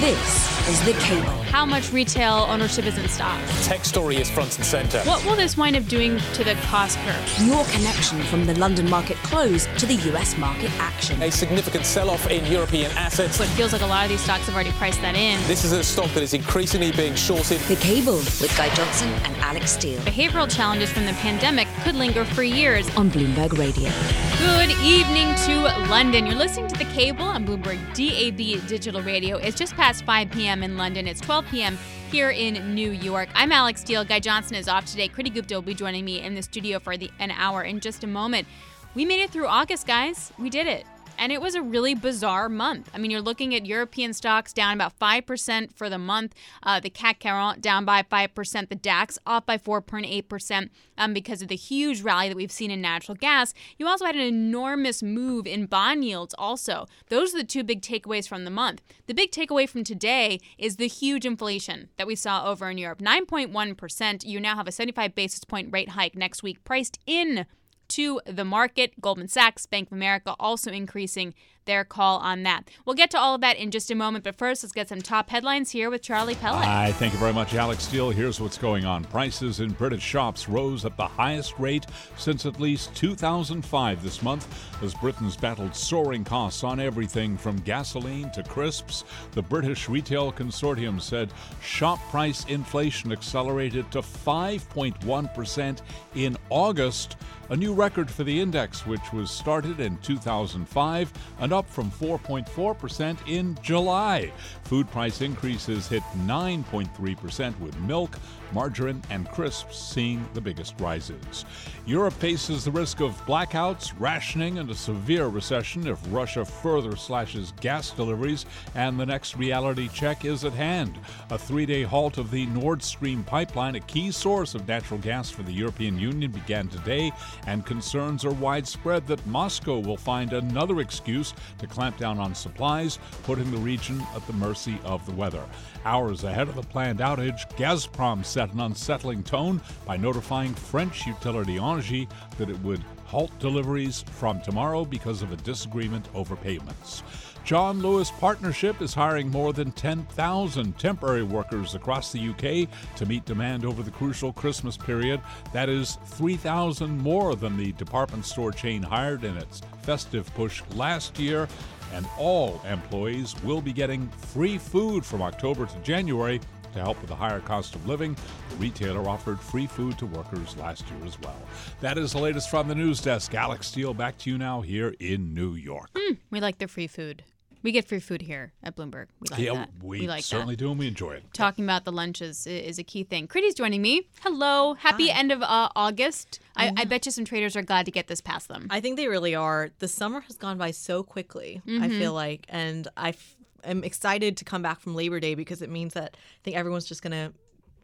This is The Cable. How much retail ownership is in stock? Tech story is front and centre. What will this wind up doing to the cost curve? Your connection from the London market close to the US market action. A significant sell-off in European assets. So it feels like a lot of these stocks have already priced that in. This is a stock that is increasingly being shorted. The Cable with Guy Johnson and Alix Steel Behavioral challenges from the pandemic could linger for years. on Bloomberg Radio. Good evening to London. You're listening to the cable on Bloomberg DAB Digital Radio. It's just past 5 p.m. in London. It's 12 p.m. here in New York. I'm Alix Steel. Guy Johnson is off today. Kriti Gupta will be joining me in the studio for the, an hour in just a moment. We made it through August, guys. We did it. And it was a really bizarre month. I mean, you're looking at European stocks down about 5% for the month. Uh, the CAC 40 down by 5%. The DAX off by 4.8% um, because of the huge rally that we've seen in natural gas. You also had an enormous move in bond yields, also. Those are the two big takeaways from the month. The big takeaway from today is the huge inflation that we saw over in Europe 9.1%. You now have a 75 basis point rate hike next week priced in to the market. Goldman Sachs, Bank of America also increasing their call on that. We'll get to all of that in just a moment, but first, let's get some top headlines here with Charlie Pellett. Hi, thank you very much, Alix Steel. Here's what's going on. Prices in British shops rose at the highest rate since at least 2005 this month as Britain's battled soaring costs on everything from gasoline to crisps. The British Retail Consortium said shop price inflation accelerated to 5.1% in August, a new record for the index, which was started in 2005 and up from 4.4% in July. Food price increases hit 9.3% with milk, margarine, and crisps seeing the biggest rises. Europe faces the risk of blackouts, rationing, and a severe recession if Russia further slashes gas deliveries, and the next reality check is at hand. A three day halt of the Nord Stream pipeline, a key source of natural gas for the European Union, began today, and concerns are widespread that Moscow will find another excuse to clamp down on supplies, putting the region at the mercy of the weather. Hours ahead of the planned outage, Gazprom set an unsettling tone by notifying French utility Engie that it would halt deliveries from tomorrow because of a disagreement over payments. John Lewis Partnership is hiring more than 10,000 temporary workers across the UK to meet demand over the crucial Christmas period. That is 3,000 more than the department store chain hired in its festive push last year. And all employees will be getting free food from October to January to help with the higher cost of living, the retailer offered free food to workers last year as well. That is the latest from the news desk. Alix Steel, back to you now here in New York. Hmm, we like the free food. We get free food here at Bloomberg. We like yeah, that. we, like certainly that. do, and we enjoy it. Talking about the lunches i- is a key thing. Kriti's joining me. Hello. Happy end of uh, August. I, I bet you some traders are glad to get this past them. I think they really are. The summer has gone by so quickly, I Mm-hmm. feel like. And I f- am excited to come back from Labor Day because it means that I think everyone's just going to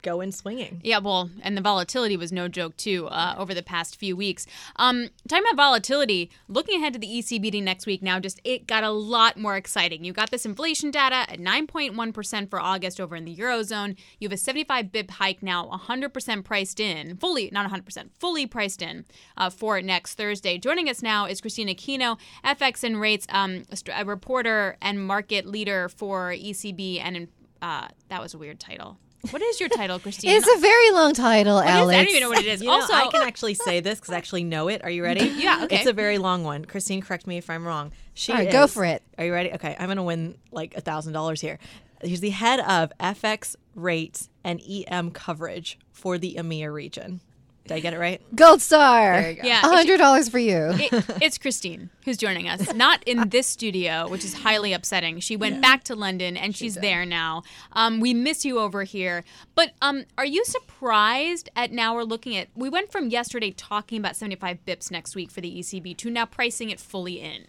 go in swinging. Yeah, well, and the volatility was no joke too uh, over the past few weeks. Um, talking about volatility, looking ahead to the ECB meeting next week, now just it got a lot more exciting. You got this inflation data at 9.1% for August over in the eurozone. You have a 75 bip hike now, 100% priced in, fully not 100%, fully priced in uh, for next Thursday. Joining us now is Kristine Aquino, FX and rates, um, a reporter and market leader for ECB, and uh, that was a weird title. What is your title, Kristine? It's a very long title, What is- Alix. I don't even know what it is. You also, know, I can actually say this because I actually know it. Are you ready? Yeah, okay. It's a very long one. Kristine, correct me if I'm wrong. She All right, go for it. Are you ready? Okay, I'm going to win like a thousand dollars here. He's the head of FX rates and EM coverage for the EMEA region. Did I get it right? Gold star. There you go. Yeah, A hundred dollars for you. it, it's Kristine who's joining us, not in this studio, which is highly upsetting. She went back to London and she's there now. Um, we miss you over here. But um, are you surprised at now we're looking at, we went from yesterday talking about 75 bips next week for the ECB to now pricing it fully in?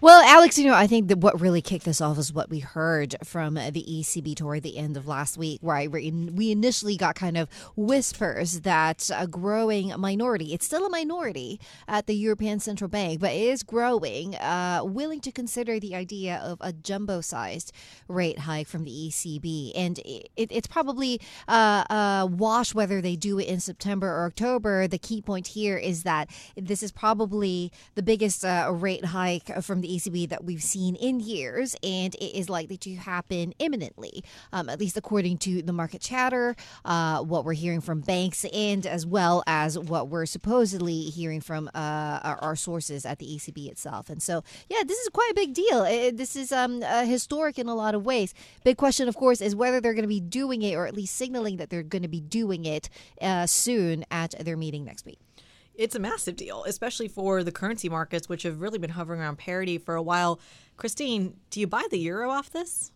Well, Alix, you know, I think that what really kicked this off is what we heard from the ECB toward the end of last week? Where we initially got kind of whispers that a growing minority, it's still a minority at the European Central Bank, but is growing, uh, willing to consider the idea of a jumbo sized rate hike from the ECB. And it, it's probably uh, a wash whether they do it in September or October. The key point here is that this is probably the biggest uh, rate hike from the ECB that we've seen in years, and it is likely to happen imminently, um, at least according to the market chatter, uh, what we're hearing from banks, and as well as what we're supposedly hearing from uh, our, our, sources at the ECB itself. And so, yeah, this is quite a big deal. It, this is um, uh, historic in a lot of ways. Big question, of course, is whether they're going to be doing it or at least signaling that they're going to be doing it uh, soon at their meeting next week. It's a massive deal, especially for the currency markets, which have really been hovering around parity for a while. Kristine, do you buy the euro off this?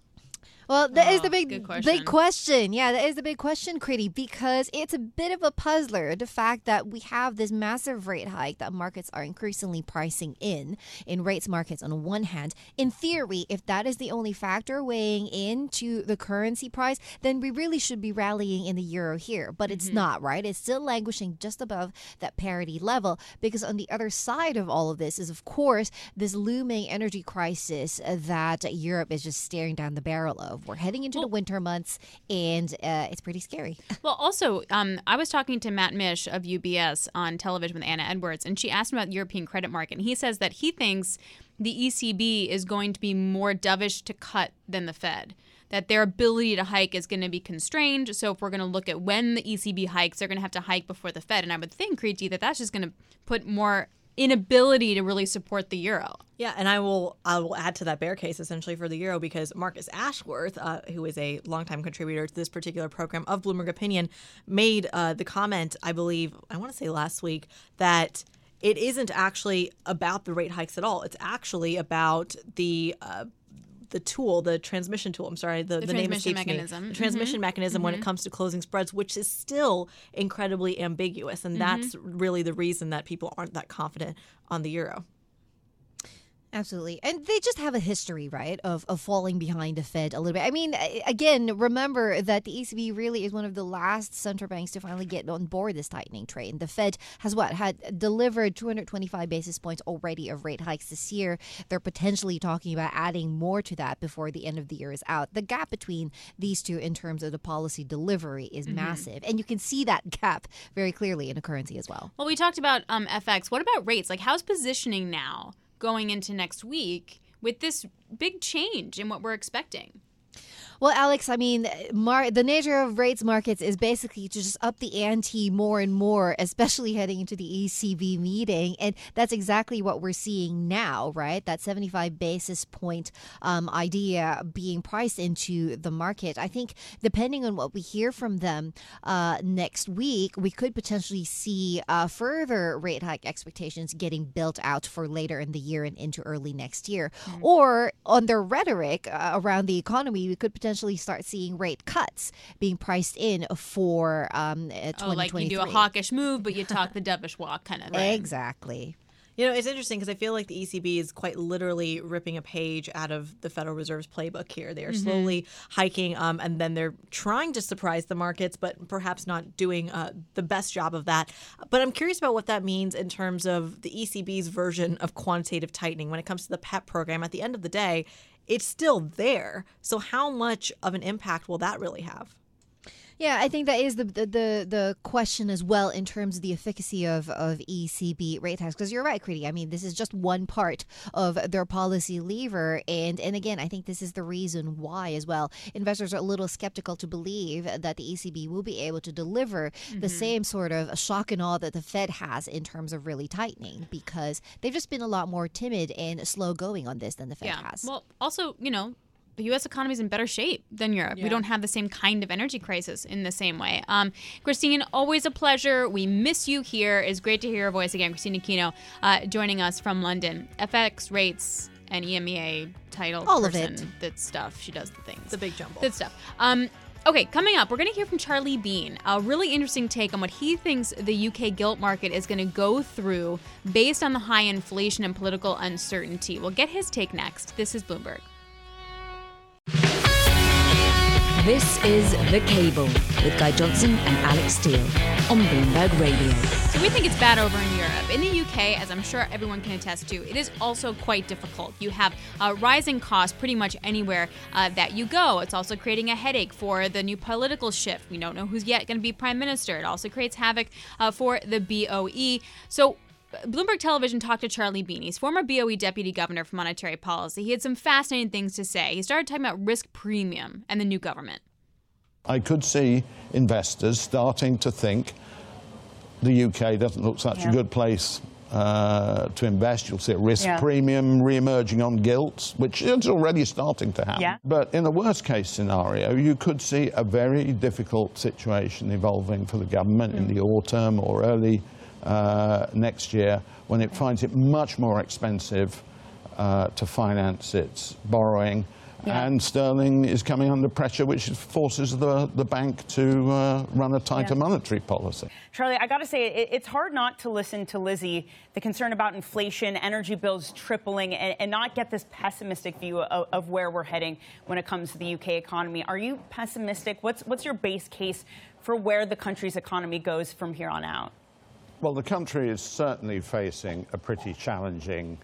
Well, that oh, is the big question. big question. Yeah, that is the big question, Kriti, because it's a bit of a puzzler. The fact that we have this massive rate hike that markets are increasingly pricing in in rates markets on one hand. In theory, if that is the only factor weighing into the currency price, then we really should be rallying in the euro here. But it's mm-hmm. not, right? It's still languishing just above that parity level because on the other side of all of this is of course this looming energy crisis that Europe is just staring down the barrel of. We're heading into well, the winter months, and uh, it's pretty scary. Well, also, um, I was talking to Matt Mish of UBS on television with Anna Edwards, and she asked him about the European credit market, and he says that he thinks the ECB is going to be more dovish to cut than the Fed that their ability to hike is going to be constrained. So if we're going to look at when the ECB hikes, they're going to have to hike before the Fed. And I would think, Kriti, that that's just going to put more inability to really support the euro. Yeah, and I will I will add to that bear case essentially for the euro because Marcus Ashworth, uh, who is a longtime contributor to this particular program of Bloomberg Opinion, made uh, the comment I believe I want to say last week that it isn't actually about the rate hikes at all. It's actually about the uh, the tool, the transmission tool. I'm sorry, the, the, the name escapes mechanism. me. The transmission mm-hmm. mechanism mm-hmm. when it mm-hmm. comes to closing spreads, which is still incredibly ambiguous, and mm-hmm. that's really the reason that people aren't that confident on the euro. Absolutely. And they just have a history, right, of, of falling behind the Fed a little bit. I mean, again, remember that the ECB really is one of the last central banks to finally get on board this tightening train. The Fed has what? Had delivered 225 basis points already of rate hikes this year. They're potentially talking about adding more to that before the end of the year is out. The gap between these two in terms of the policy delivery is mm-hmm. massive. And you can see that gap very clearly in a currency as well. Well, we talked about um, FX. What about rates? Like, how's positioning now? Going into next week with this big change in what we're expecting. Well, Alix, I mean, mar- the nature of rates markets is basically to just up the ante more and more, especially heading into the ECB meeting. And that's exactly what we're seeing now, right? That 75 basis point um, idea being priced into the market. I think depending on what we hear from them uh, next week, we could potentially see uh, further rate hike expectations getting built out for later in the year and into early next year. Mm-hmm. Or on their rhetoric uh, around the economy, we could potentially potentially start seeing rate cuts being priced in for um, 2023. Oh, like you do a hawkish move, but you talk the dovish walk kind of thing. Exactly. You know, it's interesting because I feel like the ECB is quite literally ripping a page out of the Federal Reserve's playbook here. They are mm-hmm. slowly hiking, um, and then they're trying to surprise the markets, but perhaps not doing uh, the best job of that. But I'm curious about what that means in terms of the ECB's version of quantitative tightening when it comes to the PEPP program. At the end of the day, it's still there. So, how much of an impact will that really have? Yeah, I think that is the the the, the question as well in terms of the efficacy of, of ECB rate hikes. Because you're right, Kriti. I mean, this is just one part of their policy lever, and and again, I think this is the reason why as well investors are a little skeptical to believe that the ECB will be able to deliver mm-hmm. the same sort of shock and awe that the Fed has in terms of really tightening, because they've just been a lot more timid and slow going on this than the Fed yeah. has. Well, also, you know, the U.S. economy is in better shape than Europe. Yeah. We don't have the same kind of energy crisis in the same way. Um, Kristine, always a pleasure. We miss you here. It's great to hear your voice again. Kristine Aquino uh, joining us from London. FX rates and EMEA title. All person, of it. That stuff. She does the things. The big jumble. Good stuff. Um, Okay, coming up, we're going to hear from Charlie Bean, a really interesting take on what he thinks the UK gilt market is going to go through based on the high inflation and political uncertainty. We'll get his take next. This is Bloomberg. This is The Cable with Guy Johnson and Alix Steel on Bloomberg Radio. So we think it's bad over in Europe. In the UK, as I'm sure everyone can attest to, it is also quite difficult. You have rising costs pretty much anywhere uh, that you go. It's also creating a headache for the new political shift. We don't know who's yet going to be prime minister. It also creates havoc uh, for the BOE. So Bloomberg Television talked to Charlie Bean. He's former BOE deputy governor for monetary policy. He had some fascinating things to say. He started talking about risk premium and the new government. I could see investors starting to think the UK doesn't look such Yeah. a good place uh, to invest. You'll see a risk Yeah. premium re-emerging on gilts, which is already starting to happen. Yeah. But in the worst case scenario, you could see a very difficult situation evolving for the government in the Mm. autumn or early uh, next year when it finds it much more expensive uh, to finance its borrowing. Yeah. And sterling is coming under pressure, which forces the, the bank to uh, run a tighter Yeah. monetary policy. Charlie, I got to say, it, it's hard not to listen to Lizzie, the concern about inflation, energy bills tripling, and, and not get this pessimistic view of, of where we're heading when it comes to the UK economy. Are you pessimistic? What's, what's your base case for where the country's economy goes from here on out? Well, the country is certainly facing a pretty challenging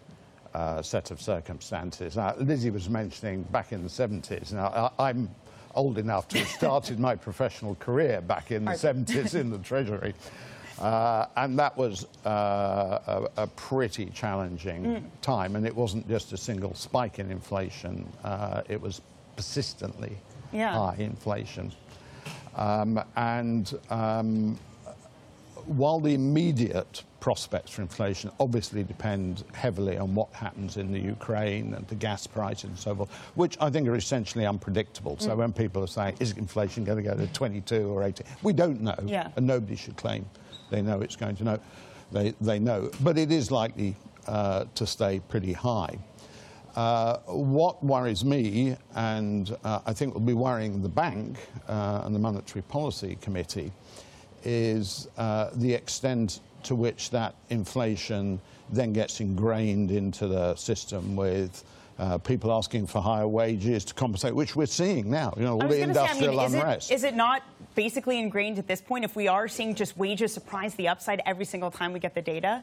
uh, set of circumstances. Now, Lizzie was mentioning back in the 70s. Now, I, I'm old enough to have started my professional career back in the 70s in the Treasury. Uh, and that was uh, a, a pretty challenging time. And it wasn't just a single spike in inflation, uh, it was persistently Yeah. high inflation. Um, and um, while the immediate prospects for inflation obviously depend heavily on what happens in the Ukraine and the gas prices and so forth, which I think are essentially unpredictable. So when people are saying, is inflation going to go to 22 or 18? We don't know, Yeah. and nobody should claim they know it's going to know. They, they know, but it is likely uh, to stay pretty high. Uh, what worries me, and uh, I think will be worrying the bank uh, and the Monetary Policy Committee, is uh, the extent to which that inflation then gets ingrained into the system with uh, people asking for higher wages to compensate, which we're seeing now. You know, all the gonna say, I industrial mean, is it, unrest. is it not basically ingrained at this point if we are seeing just wages surprise the upside every single time we get the data?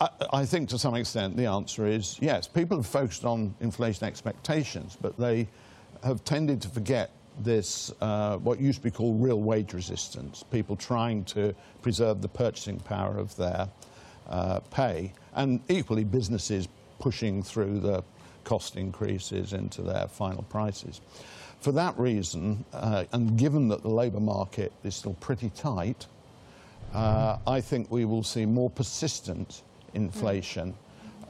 I, I think to some extent the answer is yes. People have focused on inflation expectations, but they have tended to forget this, uh, what used to be called real wage resistance, people trying to preserve the purchasing power of their uh, pay, and equally businesses pushing through the cost increases into their final prices. For that reason, uh, and given that the labour market is still pretty tight, uh, I think we will see more persistent inflation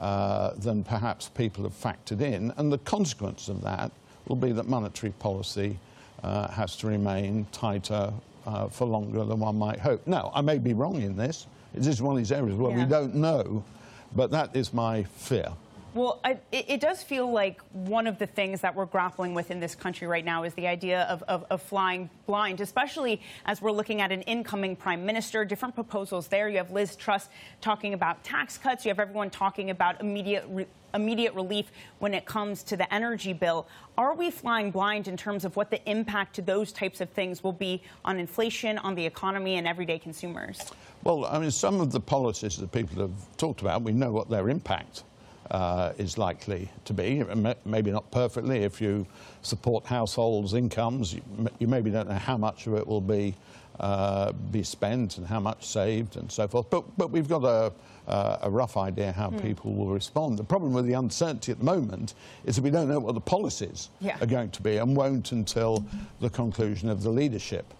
uh, than perhaps people have factored in. And the consequence of that will be that monetary policy uh, has to remain tighter uh, for longer than one might hope. Now, I may be wrong in this. It is one of these areas where we don't know, but that is my fear. Well, I, it, it does feel like one of the things that we're grappling with in this country right now is the idea of, of, of flying blind, especially as we're looking at an incoming prime minister, different proposals there. You have Liz Truss talking about tax cuts. You have everyone talking about immediate, re, immediate relief when it comes to the energy bill. Are we flying blind in terms of what the impact to those types of things will be on inflation, on the economy, and everyday consumers? Well, I mean, some of the policies that people have talked about, we know what their impact uh, is likely to be. Maybe not perfectly. If you support households' incomes, you, you maybe don't know how much of it will be uh, be spent and how much saved and so forth. But but we've got a uh, a rough idea how people will respond. The problem with the uncertainty at the moment is that we don't know what the policies Yeah. are going to be and won't until the conclusion of the leadership.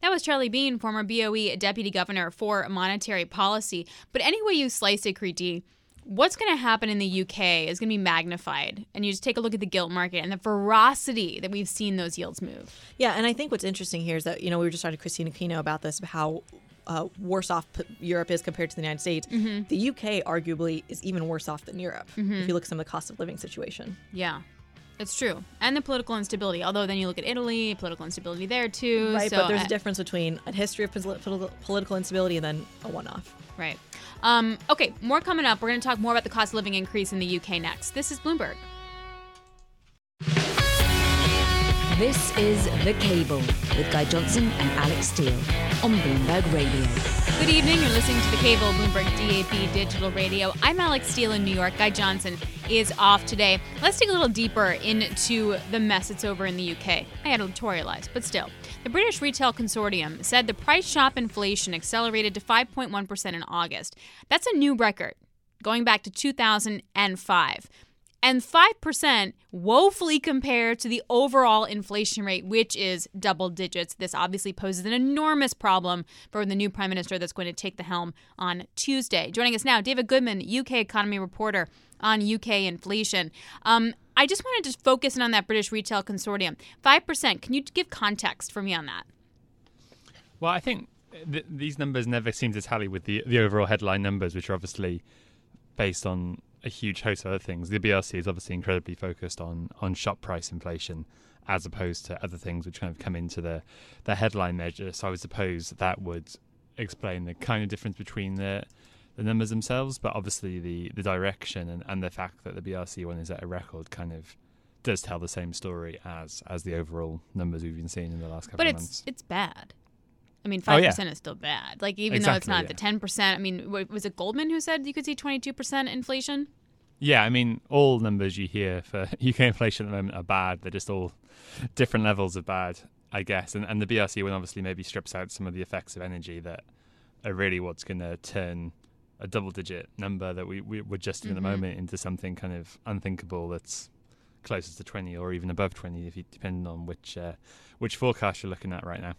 That was Charlie Bean, former BOE deputy governor for monetary policy. But any way you slice it, Kriti, what's going to happen in the UK is going to be magnified. And you just take a look at the gilt market and the ferocity that we've seen those yields move. Yeah, and I think what's interesting here is that you know we were just talking to Kristine Aquino about this, about how uh, worse off Europe is compared to the United States. The UK arguably is even worse off than Europe if you look at some of the cost of living situation. Yeah. It's true. And the political instability. Although then you look at Italy, political instability there too. Right, So, but there's uh, a difference between a history of poli- political instability and then a one-off. Right. Um, okay, more coming up. We're going to talk more about the cost of living increase in the UK next. This is Bloomberg. This is The Cable with Guy Johnson and Alix Steel on Bloomberg Radio. Good evening. You're listening to the cable Bloomberg DAB digital radio. I'm Alix Steel in New York. Guy Johnson is off today. Let's dig a little deeper into the mess that's over in the UK. I editorialized, but still. The British Retail Consortium said the price shop inflation accelerated to 5.1% in August. That's a new record, going back to 2005 and 5% woefully compared to the overall inflation rate, which is double digits. This obviously poses an enormous problem for the new prime minister that's going to take the helm on Tuesday. Joining us now, David Goodman, UK economy reporter on UK inflation. Um, I just wanted to focus in on that British Retail Consortium. 5%. Can you give context for me on that? Well, I think th- these numbers never seem to tally with the, the overall headline numbers, which are obviously based on a huge host of other things. The BRC is obviously incredibly focused on on shop price inflation as opposed to other things which kind of come into the the headline measure. So I would suppose that would explain the kind of difference between the the numbers themselves, but obviously the the direction and, and the fact that the BRC one is at a record kind of does tell the same story as as the overall numbers we've been seeing in the last couple but of it's, months. it's bad. I mean, Oh, five yeah. percent is still bad. Like even though it's not yeah. the ten percent. I mean, wa- was it Goldman who said you could see twenty two percent inflation? Yeah, I mean, all numbers you hear for UK inflation at the moment are bad. They're just all different levels of bad, I guess. And, and the BRC one obviously maybe strips out some of the effects of energy that are really what's going to turn a double digit number that we, we, we're just in at the moment into something kind of unthinkable that's closer to 20 or even above 20, if you, depend on which, uh, which forecast you're looking at right now.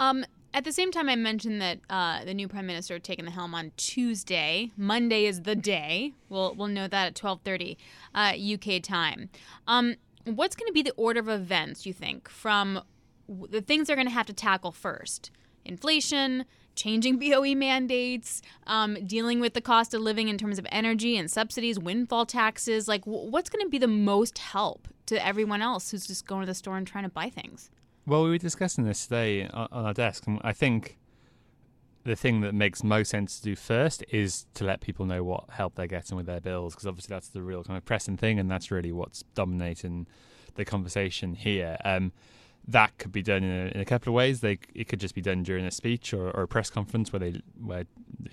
Um, at the same time, I mentioned that uh, the new prime minister had taken the helm on Tuesday. Monday is the day. We'll we'll know that at twelve thirty uh, UK time. Um, what's going to be the order of events? You think from w- the things they're going to have to tackle first? Inflation, changing BOE mandates, um, dealing with the cost of living in terms of energy and subsidies, windfall taxes. Like, w- what's going to be the most help to everyone else who's just going to the store and trying to buy things? Well, we were discussing this today on, our desk, and I think the thing that makes most sense to do first is to let people know what help they're getting with their bills, because obviously that's the real kind of pressing thing, and that's really what's dominating the conversation here. Um, that could be done in a, in a couple of ways. They it could just be done during a speech or, or a press conference where they where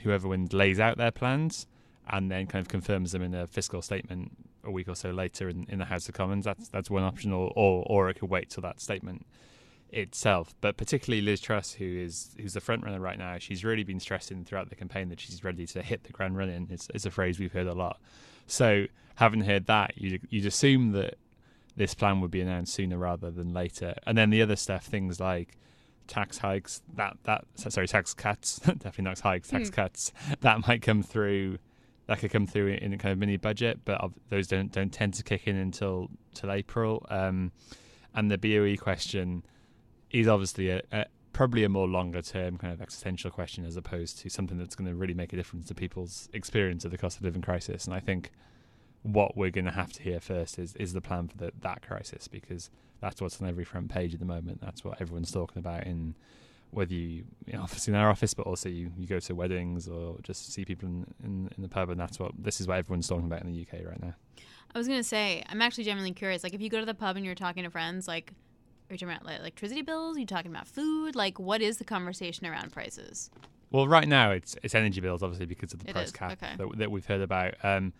whoever wins lays out their plans and then kind of confirms them in a fiscal statement a week or so later in, in the House of Commons. That's that's one option, or, or or it could wait till that statement itself. But particularly Liz Truss, who is who's the front runner right now, she's really been stressing throughout the campaign that she's ready to hit the ground running. It's, it's a phrase we've heard a lot. So having heard that, you you'd assume that this plan would be announced sooner rather than later. And then the other stuff, things like tax hikes, that that sorry, tax cuts, definitely not hikes, tax Hmm. cuts, that might come through. That could come through in a kind of mini budget, but those don't don't tend to kick in until till April. Um, and the BOE question is obviously a, a probably a more longer term kind of existential question as opposed to something that's going to really make a difference to people's experience of the cost of living crisis. And I think what we're going to have to hear first is is the plan for the, that crisis because that's what's on every front page at the moment. That's what everyone's talking about in whether you, you know, obviously in our office, but also you, you go to weddings or just see people in, in, in the pub, and that's what this is what everyone's talking about in the UK right now. I was gonna say, I'm actually genuinely curious. Like, if you go to the pub and you're talking to friends, like, are you talking about like, electricity bills? Are you talking about food? Like, what is the conversation around prices? Well, right now it's it's energy bills, obviously because of the It price is, cap okay. that, that we've heard about. Um,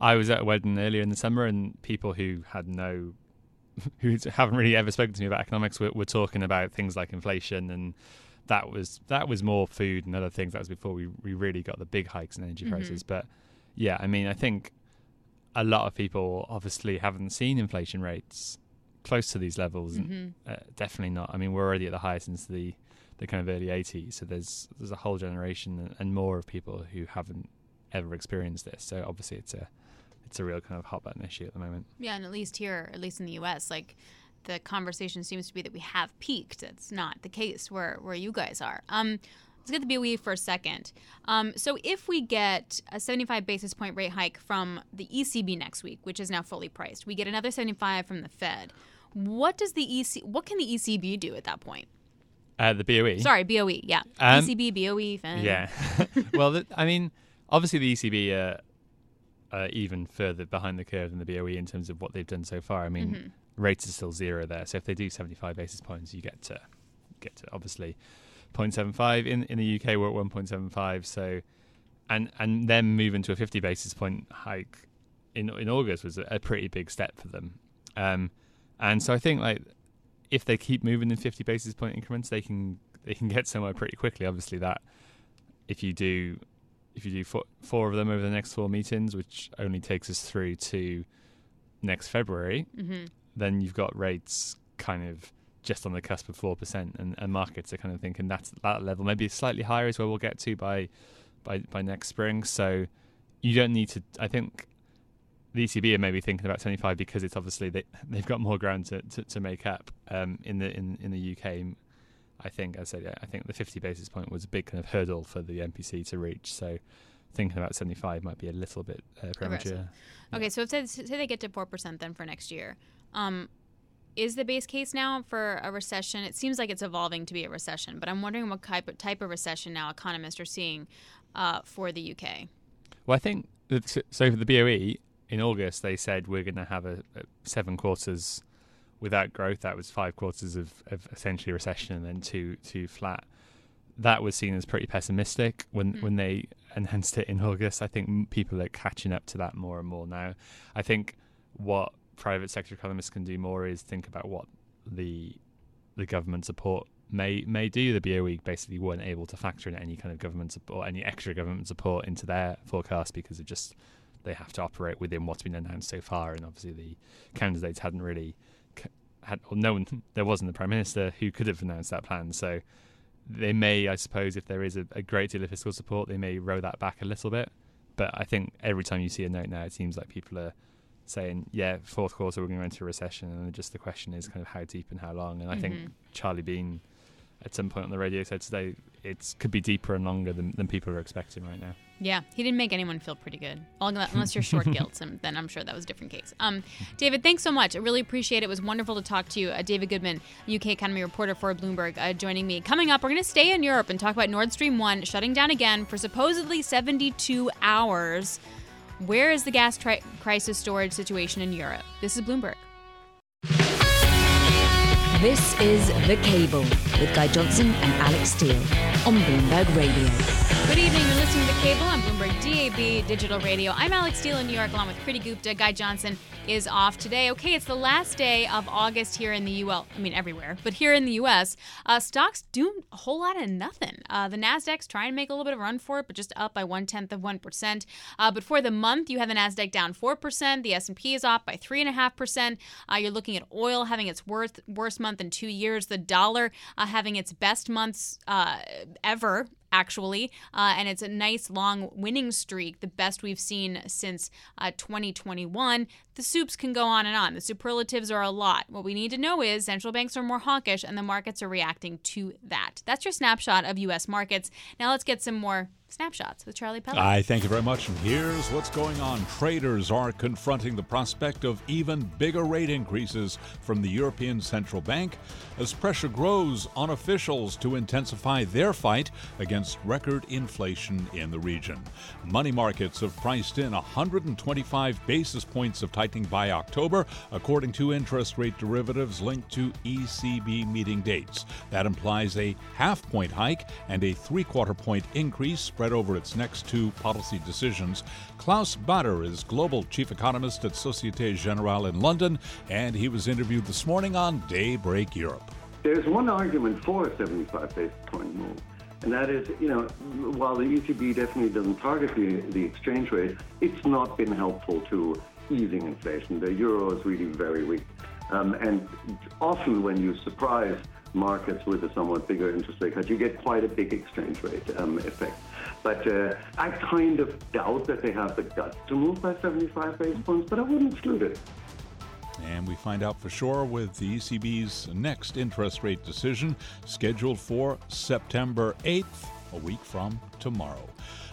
I was at a wedding earlier in the summer, and people who had no, who haven't really ever spoken to me about economics, were, were talking about things like inflation, and that was that was more food and other things. That was before we we really got the big hikes in energy Mhm. prices. But yeah, I mean, I think a lot of people obviously haven't seen inflation rates close to these levels. and, Mhm. Uh, definitely not. I mean, we're already at the highest since the the kind of early 80s. So there's there's a whole generation and- and more of people who haven't ever experienced this. So obviously it's a it's a real kind of hot button issue at the moment. Yeah, and at least here, at least in the U.S., like the conversation seems to be that we have peaked. It's not the case where where you guys are. Um, let's get the BOE for a second. Um, so if we get a 75 basis point rate hike from the ECB next week, which is now fully priced, we get another 75 from the Fed. What does the EC? What can the ECB do at that point? Uh, the BOE. Sorry, BOE. Yeah, Um, ECB, BOE, Fed. Yeah. well, th- I mean, obviously the ECB are, are even further behind the curve than the BOE in terms of what they've done so far. I mean, Mhm. rates are still zero there. So if they do 75 basis points, you get to get to obviously 0.75. In in the UK, we're at 1.75. So, and and then moving to a 50 basis point hike in in August was a, a pretty big step for them. Um, and so I think like if they keep moving in 50 basis point increments, they can they can get somewhere pretty quickly. Obviously, that if you do if you do four, four of them over the next four meetings, which only takes us through to next February, Mm-hmm. then you've got rates kind of just on the cusp of four percent, and, and markets are kind of thinking that's that level. Maybe slightly higher is where we'll get to by by by next spring. So you don't need to. I think the ECB are maybe thinking about 25 because it's obviously they they've got more ground to, to, to make up um, in the in in the UK. I think, as I said, I think the 50 basis point was a big kind of hurdle for the MPC to reach. So thinking about 75 might be a little bit uh, premature. Okay, so if they, say they get to four percent then for next year, um, is the base case now for a recession? It seems like it's evolving to be a recession, but I'm wondering what type of, type of recession now economists are seeing uh, for the UK. Well, I think so for the BOE in August they said we're going to have a, a seven quarters without growth. That was five quarters of, of essentially recession and then two two flat. That was seen as pretty pessimistic when Mm. when they enhanced it in August. I think people are catching up to that more and more now. I think what private sector economists can do more is think about what the the government support may may do. The BOE basically weren't able to factor in any kind of government support, any extra government support into their forecast because it just they have to operate within what's been announced so far, and obviously the candidates hadn't really had or no one there wasn't the prime minister who could have announced that plan. So they may, I suppose, if there is a, a great deal of fiscal support, they may row that back a little bit. But I think every time you see a note now, it seems like people are saying, "Yeah, fourth quarter we're going to enter a recession," and just the question is kind of how deep and how long. And I think Mhm. Charlie Bean, at some point on the radio, said today it could be deeper and longer than, than people are expecting right now. Yeah, he didn't make anyone feel pretty good. Unless you're short gilt, and then I'm sure that was a different case. Um, David, thanks so much. I really appreciate it. It was wonderful to talk to you. Uh, David Goodman, UK economy reporter for Bloomberg, uh, joining me. Coming up, we're going to stay in Europe and talk about Nord Stream 1 shutting down again for supposedly 72 hours. Where is the gas tri- crisis storage situation in Europe? This is Bloomberg. This is The Cable with Guy Johnson and Alix Steel on Bloomberg Radio. Good evening. You're listening to The Cable on Bloomberg DAB Digital Radio. I'm Alix Steel in New York, along with Kriti Gupta. Guy Johnson is off today. Okay, it's the last day of August here in the U. Well, I mean everywhere, but here in the U.S., uh, stocks do a whole lot of nothing. Uh, the Nasdaq's trying to make a little bit of a run for it, but just up by one tenth of one percent. Uh, but for the month, you have the Nasdaq down four percent. The S&P is off by three and a half percent. Uh, You're looking at oil having its worst worst month in two years. The dollar uh, having its best months uh, ever actually, uh, and it's a nice long winning streak, the best we've seen since uh, 2021. The soups can go on and on. The superlatives are a lot. What we need to know is central banks are more hawkish, and the markets are reacting to that. That's your snapshot of U.S. markets. Now let's get some more snapshots with Charlie Pellett. I thank you very much. And here's what's going on. Traders are confronting the prospect of even bigger rate increases from the European Central Bank as pressure grows on officials to intensify their fight against record inflation in the region. Money markets have priced in 125 basis points of tightening by October, according to interest rate derivatives linked to ECB meeting dates. That implies a half point hike and a three quarter point increase spread over its next two policy decisions. Klaus Baader is global chief economist at Societe Generale in London, and he was interviewed this morning on Daybreak Europe. There's one argument for a 75 basis point move, and that is, you know, while the ECB definitely doesn't target the, the exchange rate, it's not been helpful to easing inflation. The euro is really very weak. Um, and often when you surprise markets with a somewhat bigger interest rate cut, you get quite a big exchange rate um, effect. But uh, I kind of doubt that they have the guts to move by 75 basis points, but I wouldn't exclude it. And we find out for sure with the ECB's next interest rate decision scheduled for September 8th, a week from tomorrow.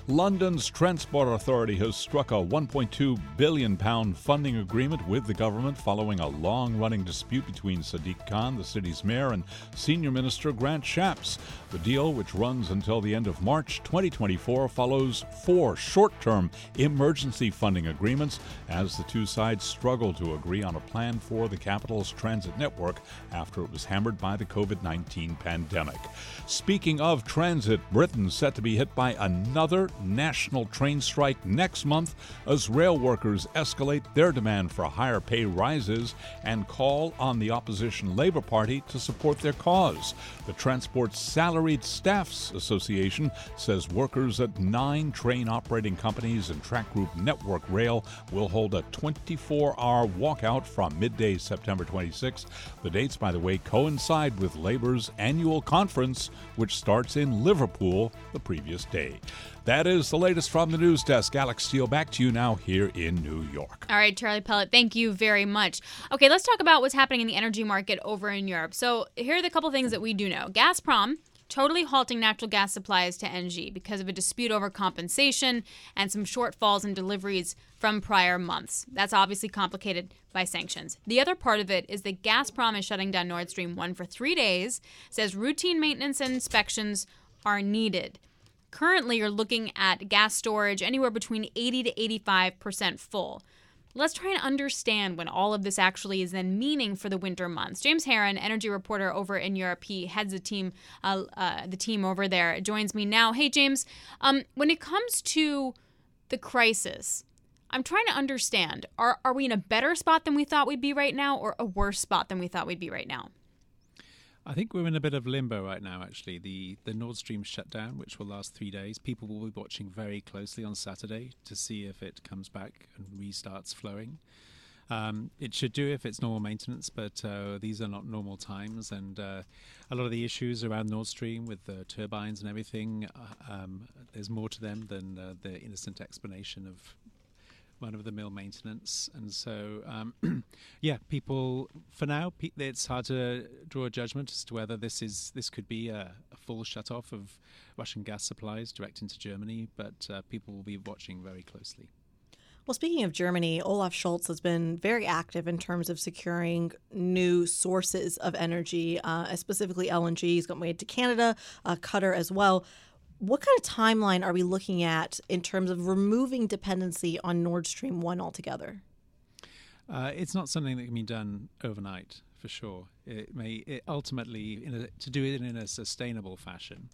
London's Transport Authority has struck a 1.2 billion pound funding agreement with the government following a long-running dispute between Sadiq Khan, the city's mayor, and senior minister Grant Shapps. The deal, which runs until the end of March 2024, follows four short-term emergency funding agreements as the two sides struggle to agree on a plan for the capital's transit network after it was hammered by the COVID-19 pandemic. Speaking of transit, Britain's set to be hit by another national train strike next month as rail workers escalate their demand for higher pay rises and call on the opposition Labour Party to support their cause. The Transport Salaried Staffs Association says workers at nine train operating companies and Track Group Network Rail will hold a 24 hour walkout from midday September 26. The dates, by the way, coincide with Labour's annual conference, which starts in Liverpool the previous day. That is the latest from the news desk. Alix Steel, back to you now here in New York. All right, Charlie Pellett, thank you very much. Okay, let's talk about what's happening in the energy market over in Europe. So, here are the couple things that we do know Gazprom totally halting natural gas supplies to Engie because of a dispute over compensation and some shortfalls in deliveries from prior months. That's obviously complicated by sanctions. The other part of it is that Gazprom is shutting down Nord Stream 1 for three days, says routine maintenance and inspections are needed. Currently, you're looking at gas storage anywhere between 80 to 85% full. Let's try and understand what all of this actually is then meaning for the winter months. James Herron, energy reporter over in Europe, he heads the team, uh, uh, the team over there, joins me now. Hey, James, um, when it comes to the crisis, I'm trying to understand: are are we in a better spot than we thought we'd be right now, or a worse spot than we thought we'd be right now? I think we're in a bit of limbo right now. Actually, the the Nord Stream shutdown, which will last three days, people will be watching very closely on Saturday to see if it comes back and restarts flowing. Um, it should do if it's normal maintenance, but uh, these are not normal times, and uh, a lot of the issues around Nord Stream with the turbines and everything, uh, um, there's more to them than uh, the innocent explanation of run of the mill maintenance. And so, um, yeah, people for now, it's hard to draw a judgment as to whether this is this could be a, a full shut off of Russian gas supplies direct into Germany, but uh, people will be watching very closely. Well, speaking of Germany, Olaf Scholz has been very active in terms of securing new sources of energy, uh, specifically LNG. He's got made to Canada, uh, Qatar as well. What kind of timeline are we looking at in terms of removing dependency on Nord Stream 1 altogether? Uh, it's not something that can be done overnight, for sure. It may it ultimately, a, to do it in a sustainable fashion,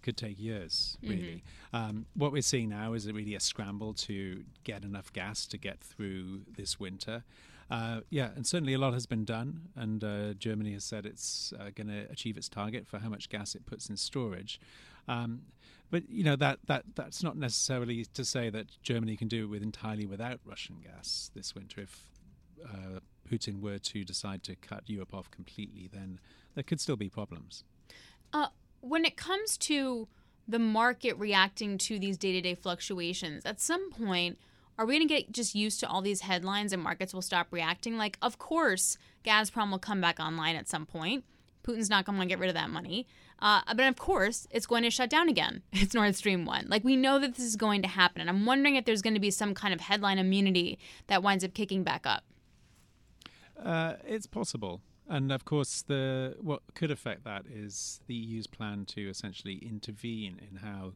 could take years, really. Mm-hmm. Um, what we're seeing now is really a scramble to get enough gas to get through this winter. Uh, yeah, and certainly a lot has been done, and uh, Germany has said it's uh, going to achieve its target for how much gas it puts in storage. Um, but you know that that that's not necessarily to say that Germany can do it with entirely without Russian gas this winter. If uh, Putin were to decide to cut Europe off completely, then there could still be problems. Uh, when it comes to the market reacting to these day-to-day fluctuations, at some point, are we going to get just used to all these headlines and markets will stop reacting? Like, of course, Gazprom will come back online at some point. Putin's not going to get rid of that money. Uh, but of course, it's going to shut down again. It's Nord Stream 1. Like, we know that this is going to happen. And I'm wondering if there's going to be some kind of headline immunity that winds up kicking back up. Uh, it's possible. And of course, the what could affect that is the EU's plan to essentially intervene in how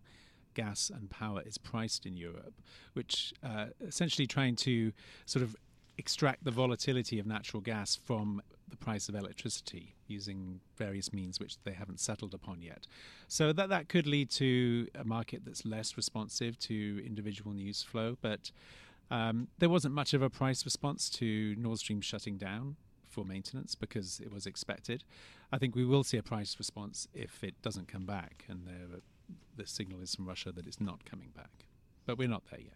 gas and power is priced in Europe, which uh, essentially trying to sort of extract the volatility of natural gas from the price of electricity using various means which they haven't settled upon yet. So that that could lead to a market that's less responsive to individual news flow. But um, there wasn't much of a price response to Nord Stream shutting down for maintenance because it was expected. I think we will see a price response if it doesn't come back, and the, the signal is from Russia that it's not coming back. But we're not there yet.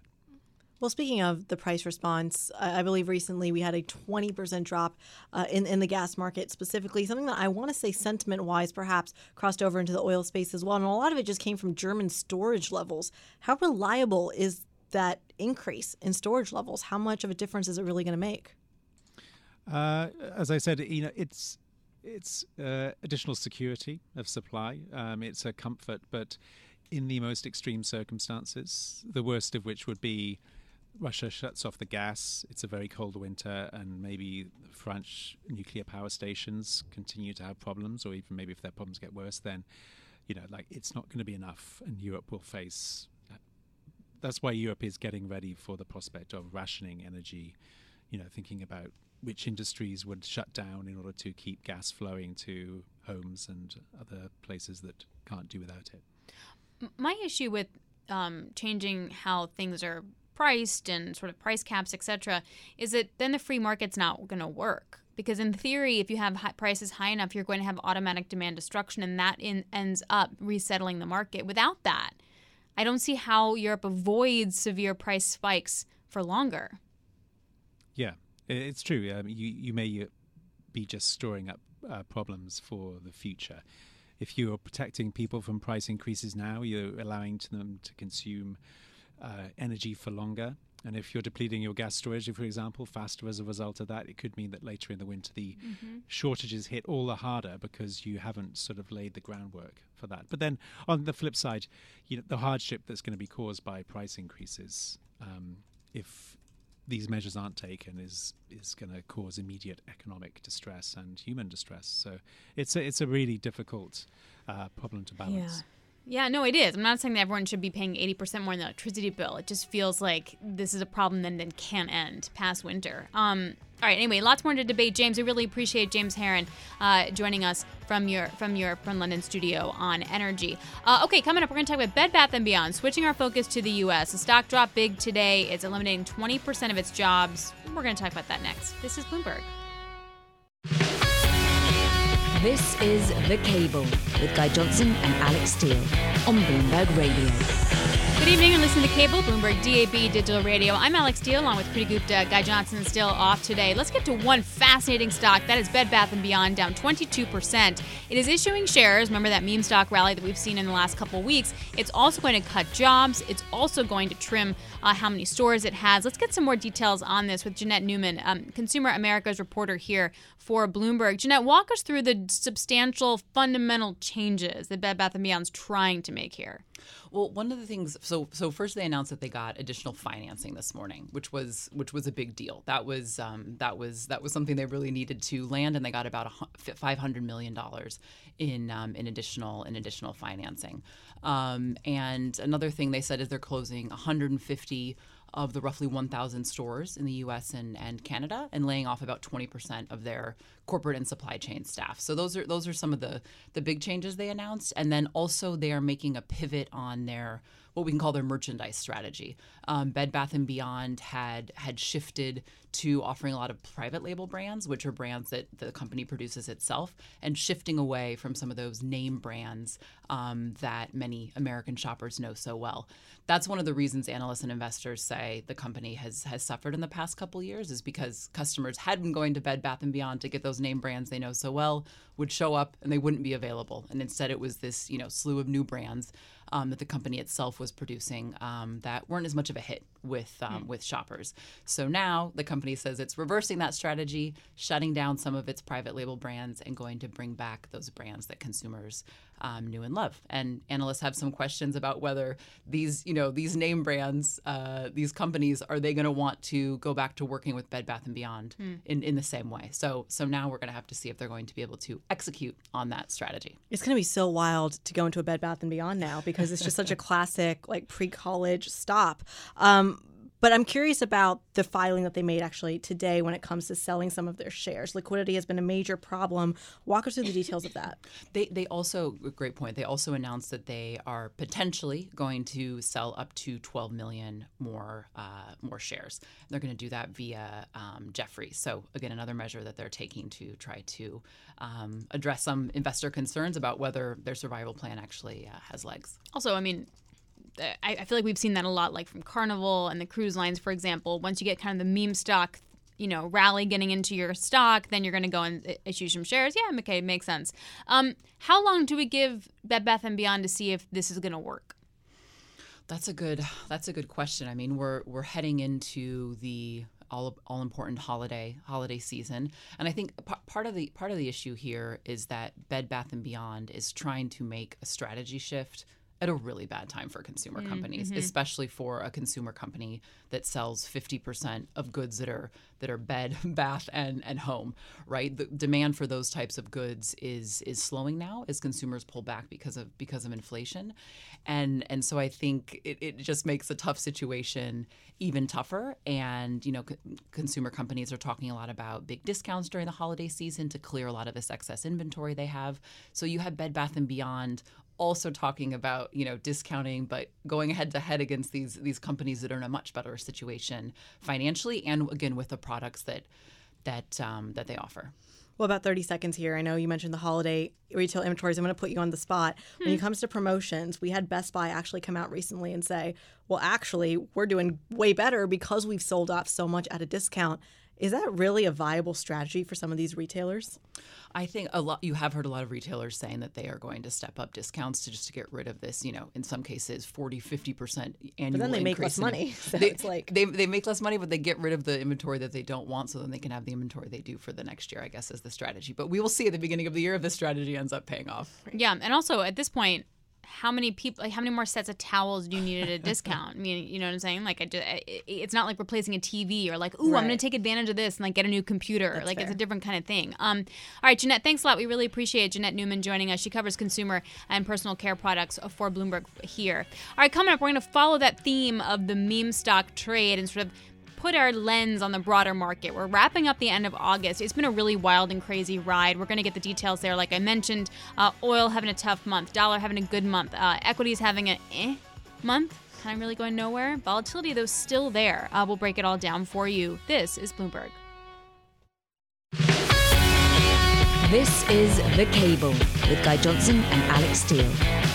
Well, speaking of the price response, I believe recently we had a 20% drop uh, in, in the gas market specifically, something that I want to say sentiment wise perhaps crossed over into the oil space as well. And a lot of it just came from German storage levels. How reliable is that increase in storage levels? How much of a difference is it really going to make? Uh, as I said, you know, it's it's uh, additional security of supply. Um, it's a comfort, but in the most extreme circumstances, the worst of which would be Russia shuts off the gas, it's a very cold winter, and maybe French nuclear power stations continue to have problems, or even maybe if their problems get worse, then, you know, like it's not going to be enough, and Europe will face. Uh, that's why Europe is getting ready for the prospect of rationing energy, you know, thinking about which industries would shut down in order to keep gas flowing to homes and other places that can't do without it. My issue with um, changing how things are priced and sort of price caps, etc., is that then the free market's not going to work. Because in theory, if you have high prices high enough, you're going to have automatic demand destruction, and that in, ends up resettling the market. Without that, I don't see how Europe avoids severe price spikes for longer. Yeah, it's true. Um, you you may be just storing up uh, problems for the future. If you're protecting people from price increases now, you're allowing them to consume uh, energy for longer. And if you're depleting your gas storage, for example, faster as a result of that, it could mean that later in the winter the mm-hmm. shortages hit all the harder because you haven't sort of laid the groundwork for that. But then on the flip side, you know, the hardship that's going to be caused by price increases, um, if these measures aren't taken, is is going to cause immediate economic distress and human distress. So it's a, it's a really difficult uh, problem to balance. Yeah. Yeah, no, it is. I'm not saying that everyone should be paying 80% more in the electricity bill. It just feels like this is a problem that then can end past winter. Um, all right. Anyway, lots more to debate. James, we really appreciate James Herron uh, joining us from your from your from London studio on energy. Uh, okay, coming up, we're going to talk about Bed Bath and Beyond. Switching our focus to the U.S. The stock dropped big today. It's eliminating 20% of its jobs. We're going to talk about that next. This is Bloomberg. This is The Cable with Guy Johnson and Alix Steel on Bloomberg Radio. Good evening and listen to Cable, Bloomberg DAB Digital Radio. I'm Alix Steel along with Kriti Gupta. Guy Johnson is still off today. Let's get to one fascinating stock. That is Bed Bath & Beyond, down 22%. It is issuing shares. Remember that meme stock rally that we've seen in the last couple weeks. It's also going to cut jobs. It's also going to trim uh, how many stores it has. Let's get some more details on this with Jeannette Neumann, um, Consumer America's reporter here for Bloomberg. Jeannette, walk us through the substantial fundamental changes that Bed Bath & Beyond's trying to make here. Well, one of the things so so first they announced that they got additional financing this morning, which was which was a big deal. That was um, that was that was something they really needed to land, and they got about five hundred million dollars in um, in additional in additional financing. Um, and another thing they said is they're closing 150 of the roughly 1,000 stores in the U.S. and, and Canada, and laying off about 20% of their corporate and supply chain staff. So those are those are some of the the big changes they announced, and then also they are making a pivot on their what we can call their merchandise strategy. Um, Bed Bath and Beyond had had shifted to offering a lot of private label brands, which are brands that the company produces itself, and shifting away from some of those name brands um, that many American shoppers know so well. That's one of the reasons analysts and investors say the company has has suffered in the past couple years, is because customers had been going to Bed Bath and Beyond to get those name brands they know so well, would show up and they wouldn't be available, and instead it was this you know slew of new brands um, that the company itself was producing um, that weren't as much of a hit with um, mm. with shoppers. So now the company says it's reversing that strategy, shutting down some of its private label brands, and going to bring back those brands that consumers um, knew and love. And analysts have some questions about whether these, you know, these name brands, uh, these companies, are they going to want to go back to working with Bed Bath and Beyond mm. in, in the same way? So so now we're going to have to see if they're going to be able to execute on that strategy. It's going to be so wild to go into a Bed Bath and Beyond now because it's just such a classic like pre-college stop. Um, but I'm curious about the filing that they made actually today when it comes to selling some of their shares. Liquidity has been a major problem. Walk us through the details of that. They, they also, great point, they also announced that they are potentially going to sell up to 12 million more uh, more shares. They're going to do that via um, Jefferies. So, again, another measure that they're taking to try to um, address some investor concerns about whether their survival plan actually uh, has legs. Also, I mean, I, I feel like we've seen that a lot, like from Carnival and the cruise lines, for example. Once you get kind of the meme stock you know rally getting into your stock then you're going to go and issue some shares. Yeah okay makes sense. Um, how long do we give bed bath and beyond to see if this is going to work? That's a good that's a good question. I mean we're we're heading into the all, all important holiday holiday season. And i think p- part of the part of the issue here is that bed bath and beyond is trying to make a strategy shift at a really bad time for consumer Mm, companies, mhm. especially for a consumer company that sells 50% of goods that are that are bed, bath, and and home. Right, the demand for those types of goods is is slowing now as consumers pull back because of because of inflation, and and so I think it, it just makes a tough situation even tougher. And you know, c- consumer companies are talking a lot about big discounts during the holiday season to clear a lot of this excess inventory they have. So you have Bed Bath and Beyond also talking about you know discounting but going head to head against these these companies that are in a much better situation financially and again with the products that that um, that they offer Well, about 30 seconds here. I know you mentioned the holiday retail inventories. I'm going to put you on the spot. When it comes to promotions, we had Best Buy actually come out recently and say, well, actually, we're doing way better because we've sold off so much at a discount. Is that really a viable strategy for some of these retailers? I think a lot. You have heard a lot of retailers saying that they are going to step up discounts to just to get rid of this. You know, in some cases, 40, 50 percent annual. But then they make less money, so they, it's like- they they make less money, but they get rid of the inventory that they don't want, so then they can have the inventory they do for the next year. I guess is the strategy. But we will see at the beginning of the year if this strategy ends up paying off. Yeah, and also at this point, how many people, like how many more sets of towels do you need at a discount? I mean, you know what I'm saying? Like, I just, it's not like replacing a TV or like, ooh, I'm going to take advantage of this and like get a new computer. That's like, it's a different kind of thing. Um, all right, Jeannette, thanks a lot. We really appreciate Jeannette Neumann joining us. She covers consumer and personal care products for Bloomberg here. All right, coming up, we're going to follow that theme of the meme stock trade and sort of put our lens on the broader market. We're wrapping up the end of August. It's been a really wild and crazy ride. We're going to get the details there. Like I mentioned, uh, oil having a tough month, dollar having a good month, uh, equities having a eh month, kind of really going nowhere. Volatility, though, still there. Uh, we'll break it all down for you. This is Bloomberg. This is The Cable with Guy Johnson and Alix Steel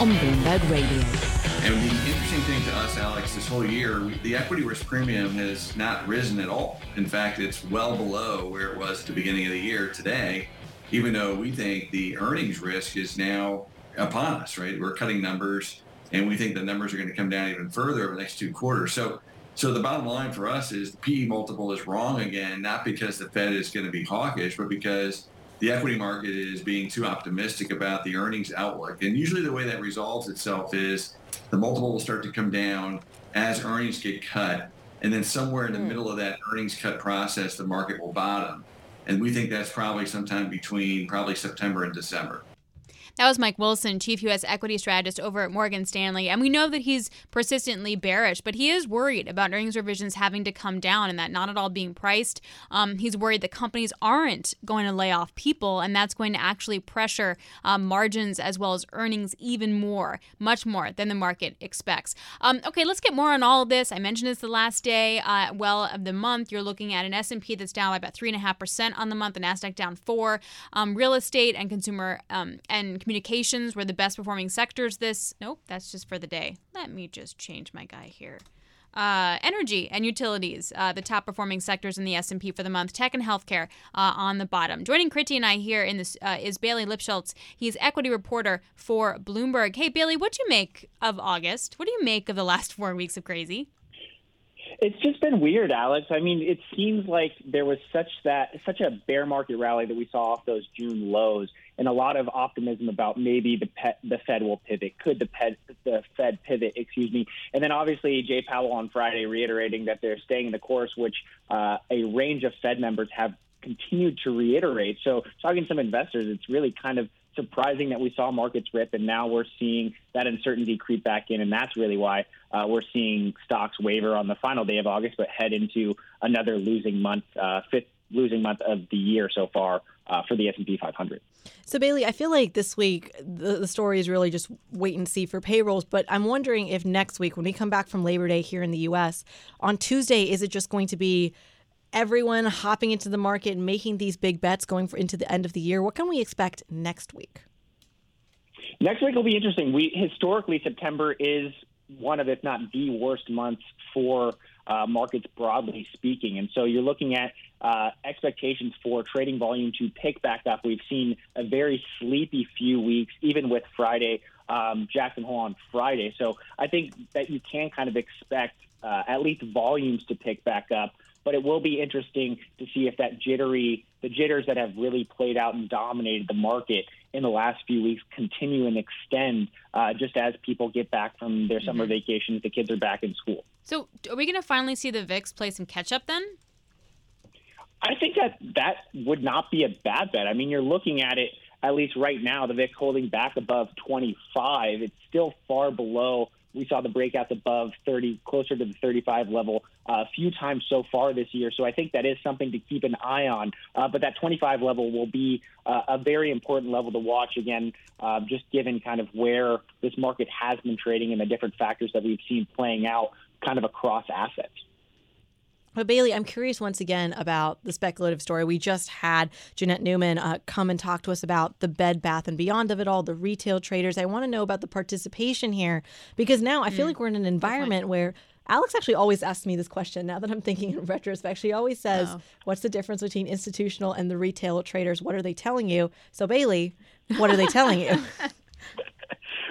on Bloomberg Radio. And the interesting thing to us, Alix, this whole year, the equity risk premium has not risen at all. In fact, it's well below where it was at the beginning of the year today, even though we think the earnings risk is now upon us, right? We're cutting numbers and we think the numbers are going to come down even further over the next two quarters. So so the bottom line for us is the PE multiple is wrong again, not because the Fed is going to be hawkish, but because the equity market is being too optimistic about the earnings outlook. And usually the way that resolves itself is the multiple will start to come down as earnings get cut. And then somewhere in the hmm. middle of that earnings cut process, the market will bottom. And we think that's probably sometime between probably September and December. That was Mike Wilson, chief U.S. equity strategist over at Morgan Stanley. And we know that he's persistently bearish, but he is worried about earnings revisions having to come down and that not at all being priced. Um, he's worried that companies aren't going to lay off people, and that's going to actually pressure um, margins as well as earnings even more, much more than the market expects. Um, okay, let's get more on all of this. I mentioned this the last day, uh, well, of the month. You're looking at an S&P that's down by about three and a half percent on the month, the Nasdaq down four. Um, real estate and consumer um, and communications were the best performing sectors. This nope, that's just for the day. Let me just change my guy here. Uh, energy and utilities, uh, the top performing sectors in the S&P for the month. Tech and healthcare uh, on the bottom. Joining Kriti and I here in this uh, is Bailey Lipschultz. He's equity reporter for Bloomberg. Hey Bailey, what do you make of August? What do you make of the last four weeks of crazy? It's just been weird, Alix. I mean, it seems like there was such that such a bear market rally that we saw off those June lows, and a lot of optimism about maybe the pe- the Fed will pivot. Could the Fed the Fed pivot? Excuse me. And then obviously Jay Powell on Friday reiterating that they're staying the course, which uh, a range of Fed members have continued to reiterate. So talking to some investors, it's really kind of surprising that we saw markets rip, and now we're seeing that uncertainty creep back in, and that's really why uh, we're seeing stocks waver on the final day of August, but head into another losing month, uh, fifth losing month of the year so far uh, for the S&P 500. So Bailey, I feel like this week the, the story is really just wait and see for payrolls. But I'm wondering if next week, when we come back from Labor Day here in the U.S. on Tuesday, is it just going to be everyone hopping into the market and making these big bets going for into the end of the year? What can we expect next week? Next week will be interesting. We historically September is one of, if not the worst months for uh, markets broadly speaking, and so you're looking at uh, expectations for trading volume to pick back up. We've seen a very sleepy few weeks, even with Friday um, Jackson Hole on Friday. So I think that you can kind of expect uh, at least volumes to pick back up. But it will be interesting to see if that jittery, the jitters that have really played out and dominated the market, in the last few weeks continue and extend uh, just as people get back from their summer Mhm. vacations, the kids are back in school. So, are we going to finally see the VIX play some catch up then? I think that that would not be a bad bet. I mean, you're looking at it at least right now, the VIX holding back above 25. It's still far below. We saw the breakouts above 30, closer to the 35 level uh, a few times so far this year. So I think that is something to keep an eye on. Uh, but that 25 level will be uh, a very important level to watch again, uh, just given kind of where this market has been trading and the different factors that we've seen playing out kind of across assets. But Bailey, I'm curious once again about the speculative story. We just had Jeannette Neumann uh, come and talk to us about the Bed Bath and Beyond of it all, the retail traders. I want to know about the participation here because now I feel like we're in an environment where Alix actually always asks me this question. Now that I'm thinking in retrospect, she always says, Oh. "What's the difference between institutional and the retail traders? What are they telling you?" So Bailey, what are they telling you?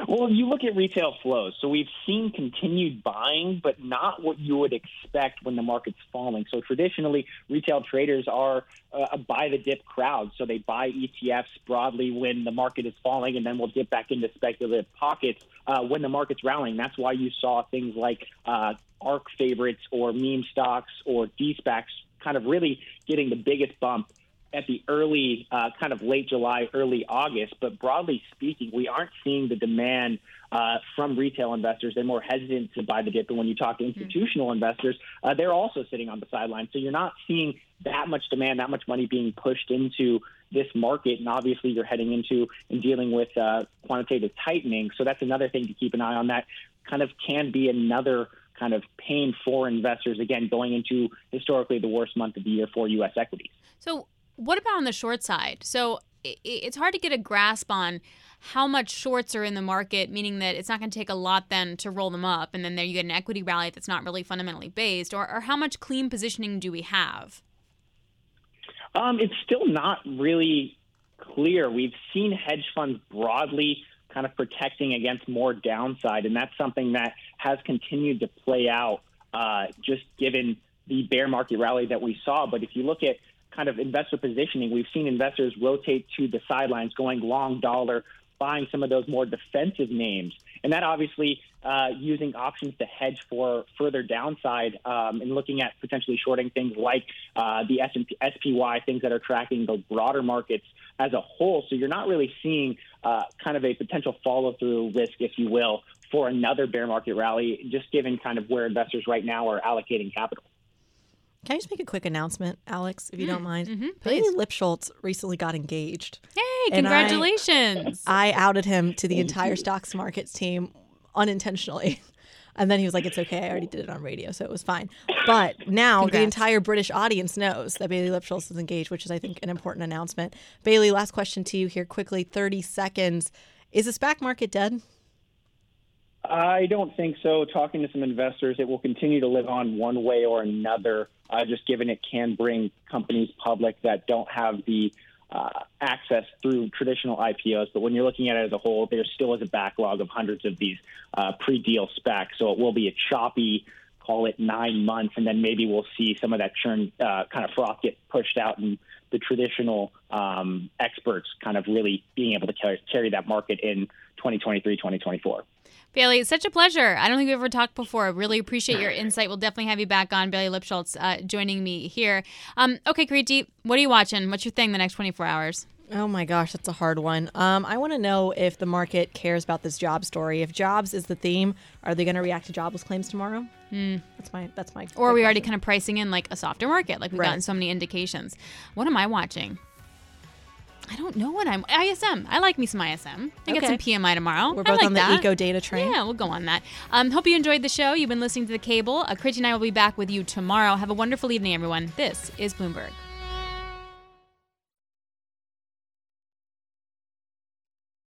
Well, you look at retail flows. So we've seen continued buying, but not what you would expect when the market's falling. So traditionally, retail traders are uh, a buy the dip crowd. So they buy ETFs broadly when the market is falling, and then we'll dip back into speculative pockets uh, when the market's rallying. That's why you saw things like uh, ARK favorites or meme stocks or de-SPACs kind of really getting the biggest bump at the early, uh, kind of late July, early August. But broadly speaking, we aren't seeing the demand uh, from retail investors. They're more hesitant to buy the dip. And when you talk to institutional investors, uh, they're also sitting on the sidelines. So you're not seeing that much demand, that much money being pushed into this market. And obviously, you're heading into and dealing with uh, quantitative tightening. So that's another thing to keep an eye on. That kind of can be another kind of pain for investors, again, going into historically the worst month of the year for U.S. equities. So, what about on the short side? So, it's hard to get a grasp on how much shorts are in the market, meaning that it's not going to take a lot then to roll them up, and then there you get an equity rally that's not really fundamentally based, or, or how much clean positioning do we have? Um, it's still not really clear. We've seen hedge funds broadly kind of protecting against more downside, and that's something that has continued to play out uh, just given the bear market rally that we saw. But if you look at kind of investor positioning, we've seen investors rotate to the sidelines, going long dollar, buying some of those more defensive names. And that obviously uh, using options to hedge for further downside um, and looking at potentially shorting things like uh, the S&P, SPY, things that are tracking the broader markets as a whole. So you're not really seeing uh, kind of a potential follow through risk, if you will, for another bear market rally, just given kind of where investors right now are allocating capital. Can I just make a quick announcement, Alix, if you don't mind? mhm, Bailey Lipschultz recently got engaged. Hey, And I- congratulations. I, outed him to the entire stocks markets team unintentionally. And then he was like, it's okay. I already did it on radio, so it was fine. But now the entire British audience knows that Bailey Lipschultz is engaged, which is, I think, an important announcement. Bailey, last question to you here quickly 30 seconds. Is the SPAC market dead? I don't think so. Talking to some investors, it will continue to live on one way or another, uh, just given it can bring companies public that don't have the uh, access through traditional IPOs. But when you're looking at it as a whole, there still is a backlog of hundreds of these uh, pre-deal SPACs. So it will be a choppy, call it nine months, and then maybe we'll see some of that churn uh, kind of froth get pushed out and the traditional um, experts kind of really being able to carry, carry that market in 2023, 2024. Bailey, it's such a pleasure. I don't think we've ever talked before. I really appreciate your insight. We'll definitely have you back on. Bailey Lipschultz uh, joining me here. Um, okay, Kriti, what are you watching? What's your thing the next 24 hours? Oh my gosh, that's a hard one. Um, I want to know if the market cares about this job story. If jobs is the theme, are they going to react to jobless claims tomorrow? Hmm. That's my that's my. Or are we already kind of pricing in like a softer market? Like we've Right. gotten so many indications. What am I watching? I don't know what I'm. ISM. I like me some ISM. I get some PMI tomorrow. We're both like on the that. eco data train. Yeah, we'll go on that. Um, hope you enjoyed the show. You've been listening to the cable. Uh, Kriti and I will be back with you tomorrow. Have a wonderful evening, everyone. This is Bloomberg.